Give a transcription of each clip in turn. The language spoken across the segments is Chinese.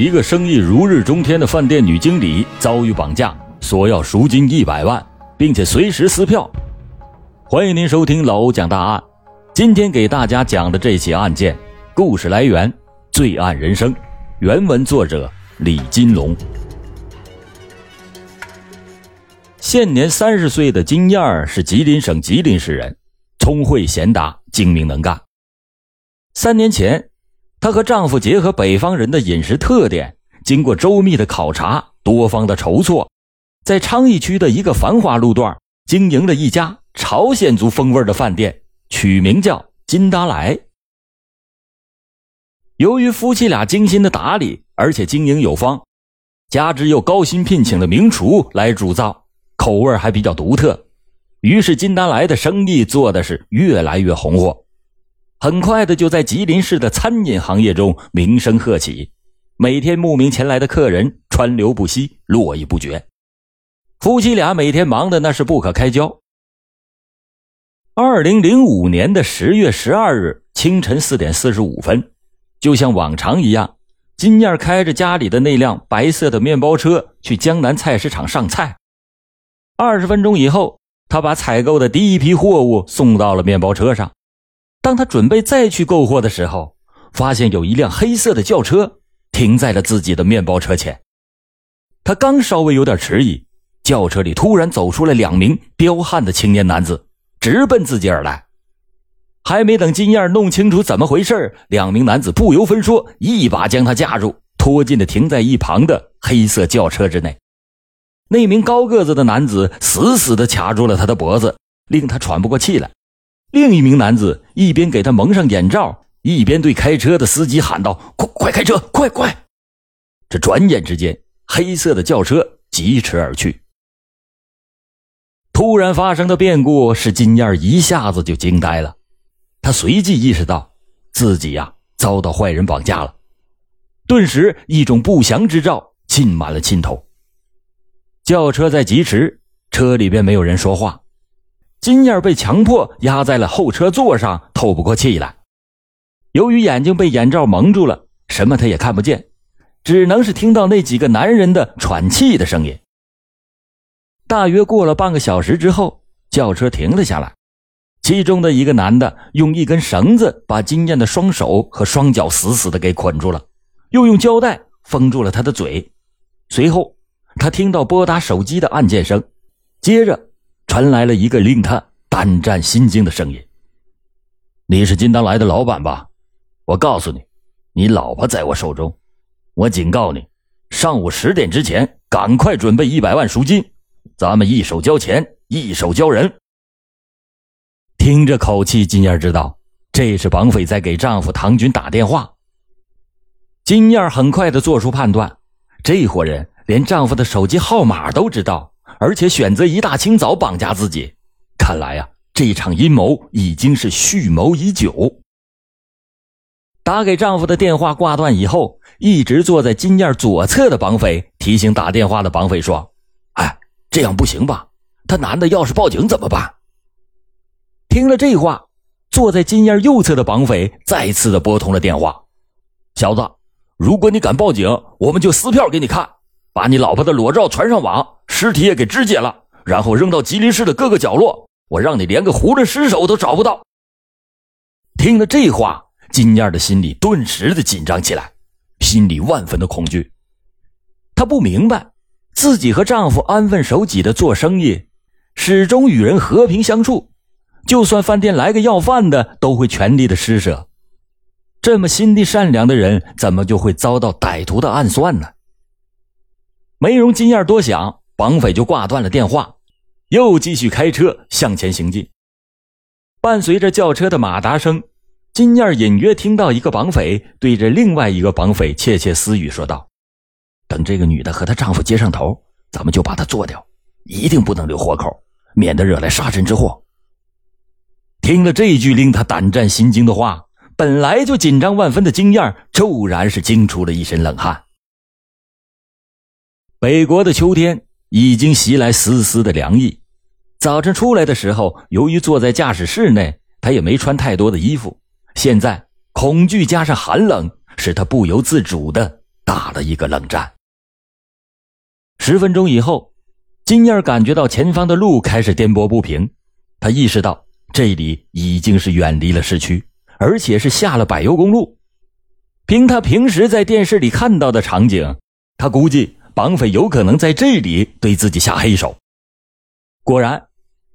一个生意如日中天的饭店女经理遭遇绑架，索要赎金一百万，并且随时撕票。欢迎您收听老欧讲大案。今天给大家讲的这起案件，故事来源《罪案人生》，原文作者李金龙。现年三十岁的金燕儿是吉林省吉林市人，聪慧贤达，精明能干。三年前。她和丈夫结合北方人的饮食特点，经过周密的考察、多方的筹措，在昌邑区的一个繁华路段经营了一家朝鲜族风味的饭店，取名叫金达莱。由于夫妻俩精心的打理，而且经营有方，加之又高薪聘请了名厨来主造，口味还比较独特，于是金达莱的生意做的是越来越红火。很快的，就在吉林市的餐饮行业中名声鹤起，每天慕名前来的客人川流不息，络绎不绝。夫妻俩每天忙的那是不可开交。二零零五年的十月十二日清晨四点四十五分，就像往常一样，金燕开着家里的那辆白色的面包车去江南菜市场上菜。二十分钟以后，他把采购的第一批货物送到了面包车上。当他准备再去购货的时候，发现有一辆黑色的轿车停在了自己的面包车前。他刚稍微有点迟疑，轿车里突然走出来两名彪悍的青年男子，直奔自己而来。还没等金燕弄清楚怎么回事，两名男子不由分说，一把将他架住，拖进了停在一旁的黑色轿车之内。那名高个子的男子死死地卡住了他的脖子，令他喘不过气来。另一名男子一边给他蒙上眼罩，一边对开车的司机喊道：“快快开车，快快！”这转眼之间，黑色的轿车疾驰而去。突然发生的变故使金燕一下子就惊呆了，他随即意识到自己呀遭到坏人绑架了，顿时一种不祥之兆浸满了心头。轿车在疾驰，车里边没有人说话。金燕被强迫压在了后车座上，透不过气来。由于眼睛被眼罩蒙住了，什么他也看不见，只能是听到那几个男人的喘气的声音。大约过了半个小时之后，轿车停了下来，其中的一个男的用一根绳子把金燕的双手和双脚死死的给捆住了，又用胶带封住了他的嘴。随后，他听到拨打手机的按键声，接着。传来了一个令他胆战心惊的声音：“你是金当来的老板吧？我告诉你，你老婆在我手中。我警告你，上午十点之前赶快准备一百万赎金，咱们一手交钱，一手交人。”听着口气，金燕知道这是绑匪在给丈夫唐军打电话。金燕很快的做出判断：这伙人连丈夫的手机号码都知道。而且选择一大清早绑架自己，看来呀，这场阴谋已经是蓄谋已久。打给丈夫的电话挂断以后，一直坐在金燕左侧的绑匪提醒打电话的绑匪说：“哎，这样不行吧？他男的要是报警怎么办？”听了这话，坐在金燕右侧的绑匪再次的拨通了电话：“小子，如果你敢报警，我们就撕票给你看。”把你老婆的裸照传上网，尸体也给肢解了，然后扔到吉林市的各个角落，我让你连个囫囵尸首都找不到。听了这话，金燕的心里顿时的紧张起来，心里万分的恐惧。她不明白，自己和丈夫安分守己的做生意，始终与人和平相处，就算饭店来个要饭的，都会全力的施舍。这么心地善良的人，怎么就会遭到歹徒的暗算呢？没容金燕多想，绑匪就挂断了电话，又继续开车向前行进。伴随着轿车的马达声，金燕隐约听到一个绑匪对着另外一个绑匪窃窃私语说道：“等这个女的和她丈夫接上头，咱们就把她做掉，一定不能留活口，免得惹来杀身之祸。”听了这句令他胆战心惊的话，本来就紧张万分的金燕骤然是惊出了一身冷汗。北国的秋天已经袭来丝丝的凉意。早晨出来的时候，由于坐在驾驶室内，他也没穿太多的衣服。现在恐惧加上寒冷，使他不由自主的打了一个冷战。十分钟以后，金燕感觉到前方的路开始颠簸不平，他意识到这里已经是远离了市区，而且是下了柏油公路。凭他平时在电视里看到的场景，他估计绑匪有可能在这里对自己下黑手。果然。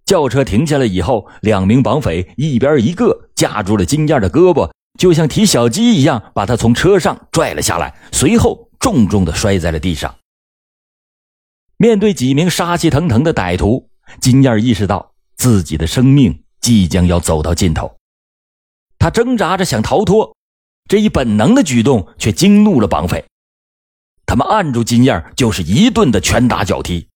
轿车停下来以后，两名绑匪一边一个架住了金燕的胳膊，就像提小鸡一样，把他从车上拽了下来，随后重重的摔在了地上。面对几名杀气腾腾的歹徒，金燕意识到自己的生命即将要走到尽头，他挣扎着想逃脱，这一本能的举动却惊怒了绑匪，他们按住金燕就是一顿的拳打脚踢。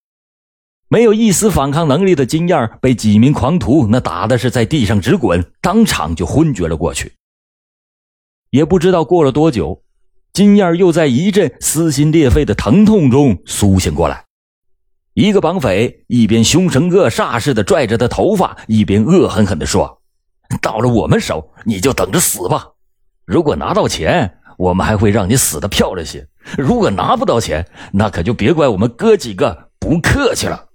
没有一丝反抗能力的金燕被几名狂徒那打的是在地上直滚，当场就昏厥了过去。也不知道过了多久，金燕又在一阵撕心裂肺的疼痛中苏醒过来。一个绑匪一边凶神恶煞似的拽着他头发，一边恶狠狠地说：“到了我们手，你就等着死吧！如果拿到钱，我们还会让你死的漂亮些；如果拿不到钱，那可就别怪我们哥几个不客气了。”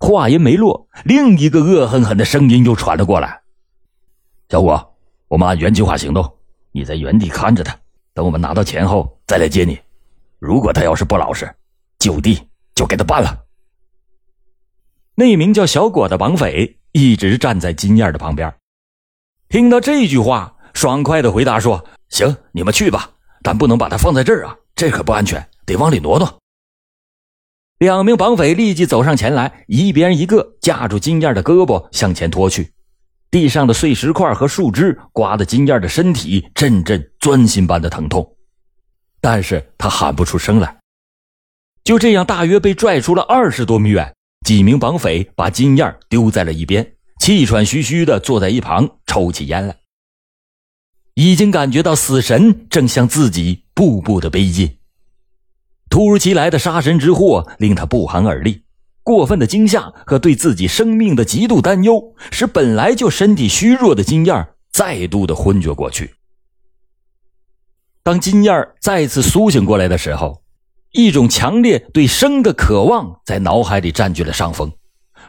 话音没落，另一个恶狠狠的声音又传了过来：“小果，我们按原计划行动，你在原地看着他，等我们拿到钱后再来接你。如果他要是不老实，就地就给他办了。”那名叫小果的绑匪一直站在金燕的旁边，听到这句话，爽快的回答说：“行，你们去吧，但不能把他放在这儿啊，这可不安全，得往里挪挪。”两名绑匪立即走上前来，一边一个架住金燕的胳膊向前拖去。地上的碎石块和树枝刮得金燕的身体阵阵钻心般的疼痛，但是他喊不出声来。就这样，大约被拽出了二十多米远。几名绑匪把金燕丢在了一边，气喘吁吁地坐在一旁抽起烟来，已经感觉到死神正向自己步步的逼近。突如其来的杀身之祸令他不寒而栗，过分的惊吓和对自己生命的极度担忧，使本来就身体虚弱的金燕再度的昏厥过去。当金燕再次苏醒过来的时候，一种强烈对生的渴望在脑海里占据了上风。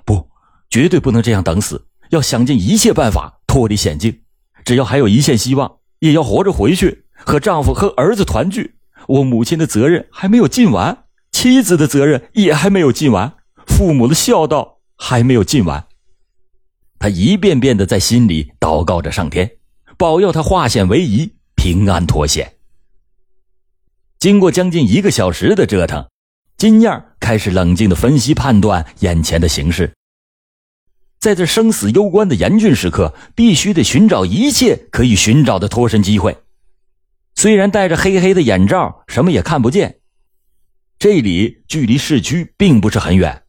不，绝对不能这样等死，要想尽一切办法脱离险境。只要还有一线希望，也要活着回去和丈夫和儿子团聚。我母亲的责任还没有尽完，妻子的责任也还没有尽完，父母的孝道还没有尽完。他一遍遍的在心里祷告着上天，保佑他化险为夷，平安脱险。经过将近一个小时的折腾，金燕开始冷静的分析判断眼前的形势。在这生死攸关的严峻时刻，必须得寻找一切可以寻找的脱身机会。虽然戴着黑黑的眼罩，什么也看不见，这里距离市区并不是很远，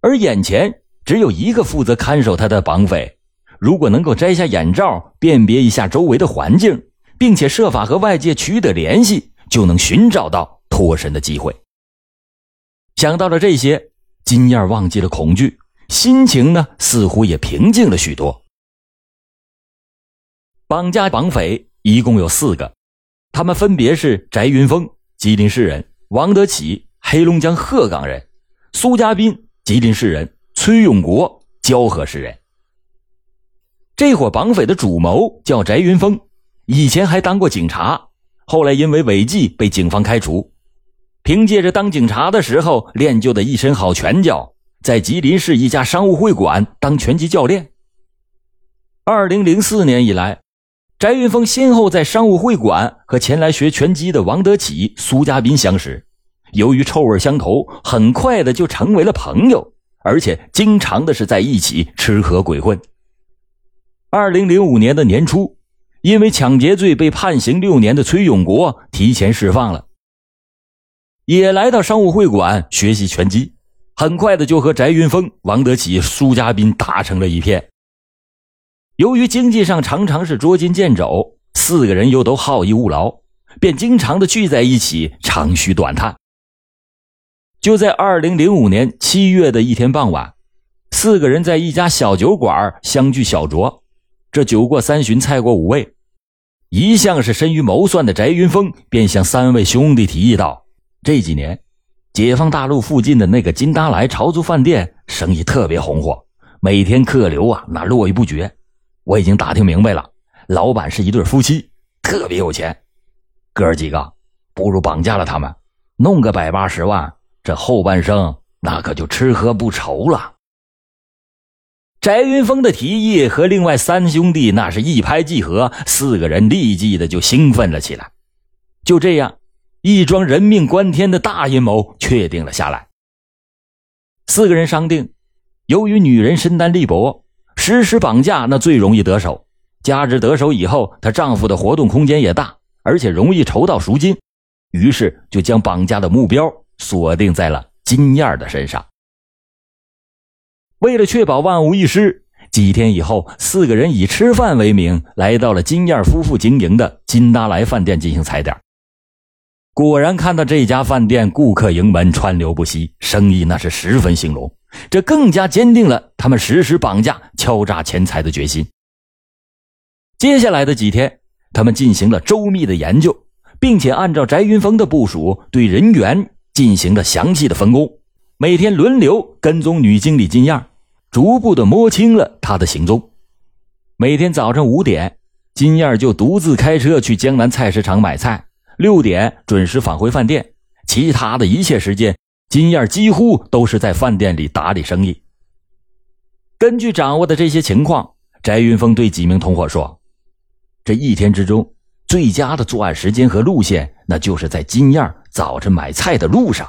而眼前只有一个负责看守他的绑匪。如果能够摘下眼罩，辨别一下周围的环境，并且设法和外界取得联系，就能寻找到脱身的机会。想到了这些，金燕忘记了恐惧，心情呢似乎也平静了许多。绑架绑匪一共有四个。他们分别是翟云峰，吉林市人；王德启，黑龙江鹤岗人；苏家斌，吉林市人；崔永国，蛟河市人。这伙绑匪的主谋叫翟云峰，以前还当过警察，后来因为违纪被警方开除。凭借着当警察的时候练就的一身好拳脚，在吉林市一家商务会馆当拳击教练。二零零四年以来。翟云峰先后在商务会馆和前来学拳击的王德启、苏家斌相识，由于臭味相投，很快的就成为了朋友，而且经常的是在一起吃喝鬼混。二零零五年的年初，因为抢劫罪被判刑六年的崔永国提前释放了，也来到商务会馆学习拳击，很快的就和翟云峰、王德启、苏家斌打成了一片。由于经济上常常是捉襟见肘，四个人又都好逸恶劳，便经常的聚在一起长吁短叹。就在二零零五年七月的一天傍晚，四个人在一家小酒馆相聚小酌，这酒过三巡，菜过五味，一向是深于谋算的翟云峰便向三位兄弟提议道：“这几年，解放大路附近的那个金达莱朝族饭店生意特别红火，每天客流啊那络绎不绝。我已经打听明白了，老板是一对夫妻，特别有钱。哥几个，不如绑架了他们，弄个百八十万，这后半生那可就吃喝不愁了。”翟云峰的提议和另外三兄弟那是一拍即合，四个人立即的就兴奋了起来。就这样，一桩人命关天的大阴谋确定了下来。四个人商定，由于女人身单力薄，实施绑架那最容易得手。加之得手以后，她丈夫的活动空间也大，而且容易筹到赎金，于是就将绑架的目标锁定在了金燕的身上。为了确保万无一失，几天以后，四个人以吃饭为名，来到了金燕夫妇经营的金达莱饭店进行踩点。果然看到这家饭店顾客盈门，川流不息，生意那是十分兴隆。这更加坚定了他们实施绑架、敲诈钱财的决心。接下来的几天，他们进行了周密的研究，并且按照翟云峰的部署，对人员进行了详细的分工，每天轮流跟踪女经理金燕。逐步的摸清了他的行踪。每天早上五点，金燕就独自开车去江南菜市场买菜，六点准时返回饭店。其他的一切时间，金燕几乎都是在饭店里打理生意。根据掌握的这些情况，翟云峰对几名同伙说：“这一天之中，最佳的作案时间和路线，那就是在金燕早晨买菜的路上。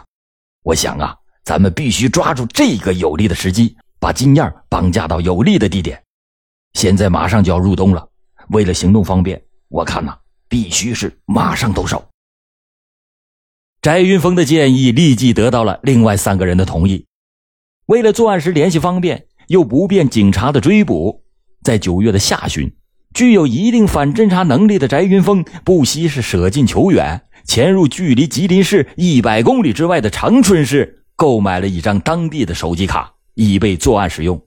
我想啊，咱们必须抓住这个有利的时机。”把金燕绑架到有利的地点，现在马上就要入冬了，为了行动方便，我看呐，必须是马上动手。翟云峰的建议立即得到了另外三个人的同意。为了作案时联系方便，又不便警察的追捕，在九月的下旬，具有一定反侦查能力的翟云峰不惜是舍近求远，潜入距离吉林市一百公里之外的长春市，购买了一张当地的手机卡。以备作案使用，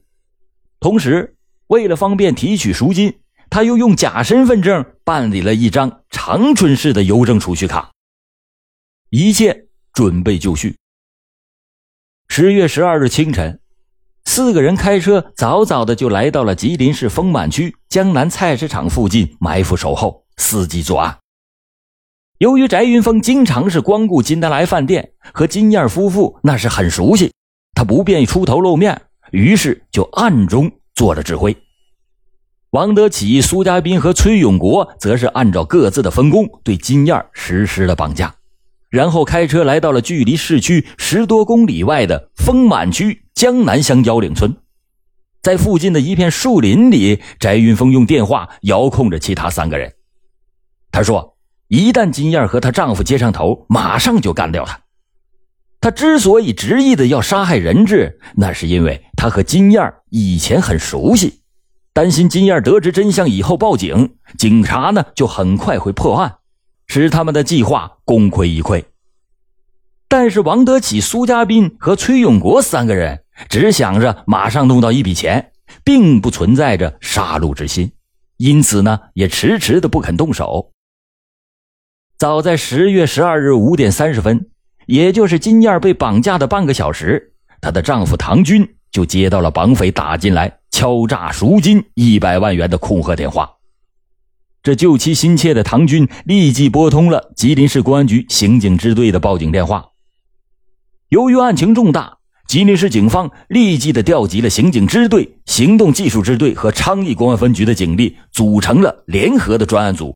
同时为了方便提取赎金，他又用假身份证办理了一张长春市的邮政储蓄卡。一切准备就绪。十月十二日清晨，四个人开车早早的就来到了吉林市丰满区江南菜市场附近埋伏守候，伺机作案。由于翟云峰经常是光顾金德来饭店，和金燕夫妇那是很熟悉。他不便意出头露面，于是就暗中做了指挥。王德启、苏家斌和崔永国则是按照各自的分工对金燕实施了绑架，然后开车来到了距离市区十多公里外的丰满区江南乡腰岭村，在附近的一片树林里，翟云峰用电话遥控着其他三个人。他说：“一旦金燕和她丈夫接上头，马上就干掉他。”他之所以执意的要杀害人质，那是因为他和金燕以前很熟悉，担心金燕得知真相以后报警，警察呢就很快会破案，使他们的计划功亏一篑。但是王德启、苏家斌和崔永国三个人只想着马上弄到一笔钱，并不存在着杀戮之心，因此呢也迟迟的不肯动手。早在十月十二日五点三十分。也就是金燕被绑架的半个小时，她的丈夫唐军就接到了绑匪打进来敲诈赎金一百万元的恐吓电话。这救妻心切的唐军立即拨通了吉林市公安局刑警支队的报警电话。由于案情重大，吉林市警方立即的调集了刑警支队、行动技术支队和昌邑公安分局的警力，组成了联合的专案组，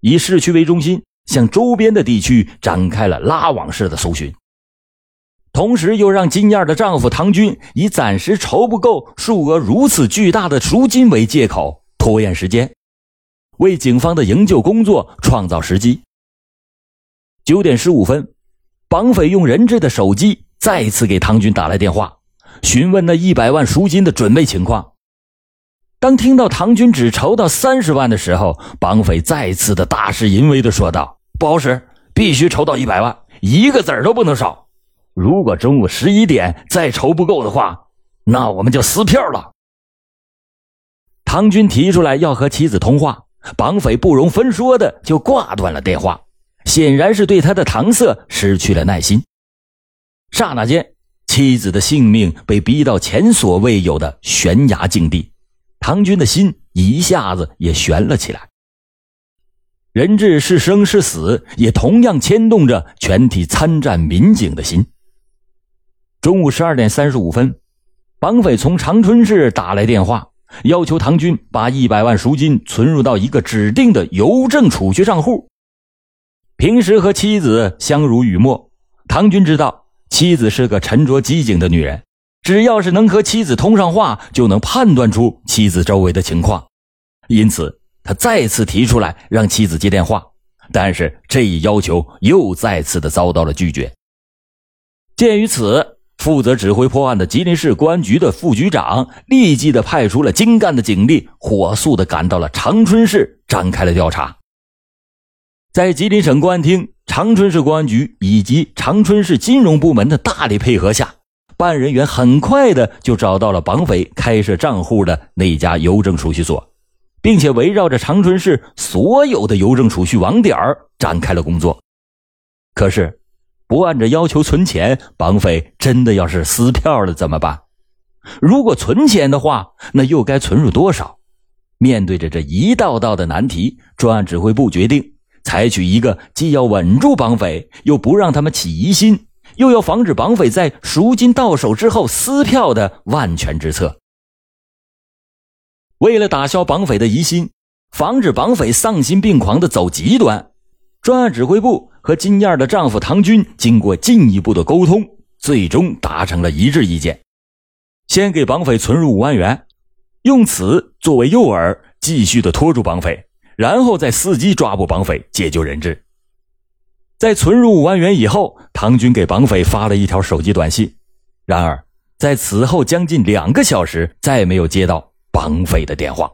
以市区为中心。向周边的地区展开了拉网式的搜寻，同时又让金燕的丈夫唐军以暂时筹不够数额如此巨大的赎金为借口拖延时间，为警方的营救工作创造时机。九点十五分，绑匪用人质的手机再次给唐军打来电话，询问那一百万赎金的准备情况。当听到唐军只筹到三十万的时候，绑匪再次的大势淫威的说道。不好使，必须筹到一百万，一个子儿都不能少。如果中午十一点再筹不够的话，那我们就撕票了。唐军提出来要和妻子通话，绑匪不容分说的就挂断了电话，显然是对他的搪塞失去了耐心。刹那间，妻子的性命被逼到前所未有的悬崖境地，唐军的心一下子也悬了起来。人质是生是死，也同样牵动着全体参战民警的心。中午十二点三十五分，绑匪从长春市打来电话。要求唐军把一百万赎金存入到一个指定的邮政储蓄账户。平时和妻子相濡以沫，唐军知道妻子是个沉着机警的女人，只要是能和妻子通上话，就能判断出妻子周围的情况。因此，他再次提出来让妻子接电话，但是这一要求又再次的遭到了拒绝。鉴于此。负责指挥破案的吉林市公安局的副局长立即的派出了精干的警力，火速的赶到了长春市，展开了调查。在吉林省公安厅、长春市公安局以及长春市金融部门的大力配合下，办案人员很快的就找到了绑匪开设账户的那家邮政储蓄所，并且围绕着长春市所有的邮政储蓄网点展开了工作。可是。不按照要求存钱，绑匪真的要是撕票了怎么办？如果存钱的话，那又该存入多少？面对着这一道道的难题，专案指挥部决定采取一个既要稳住绑匪，又不让他们起疑心，又要防止绑匪在赎金到手之后撕票的万全之策。为了打消绑匪的疑心，防止绑匪丧心病狂的走极端，专案指挥部。和金燕的丈夫唐军经过进一步的沟通，最终达成了一致意见：先给绑匪存入五万元，用此作为诱饵，继续的拖住绑匪，然后再伺机抓捕绑匪，解救人质。在存入五万元以后，唐军给绑匪发了一条手机短信，然而在此后将近两个小时，再没有接到绑匪的电话。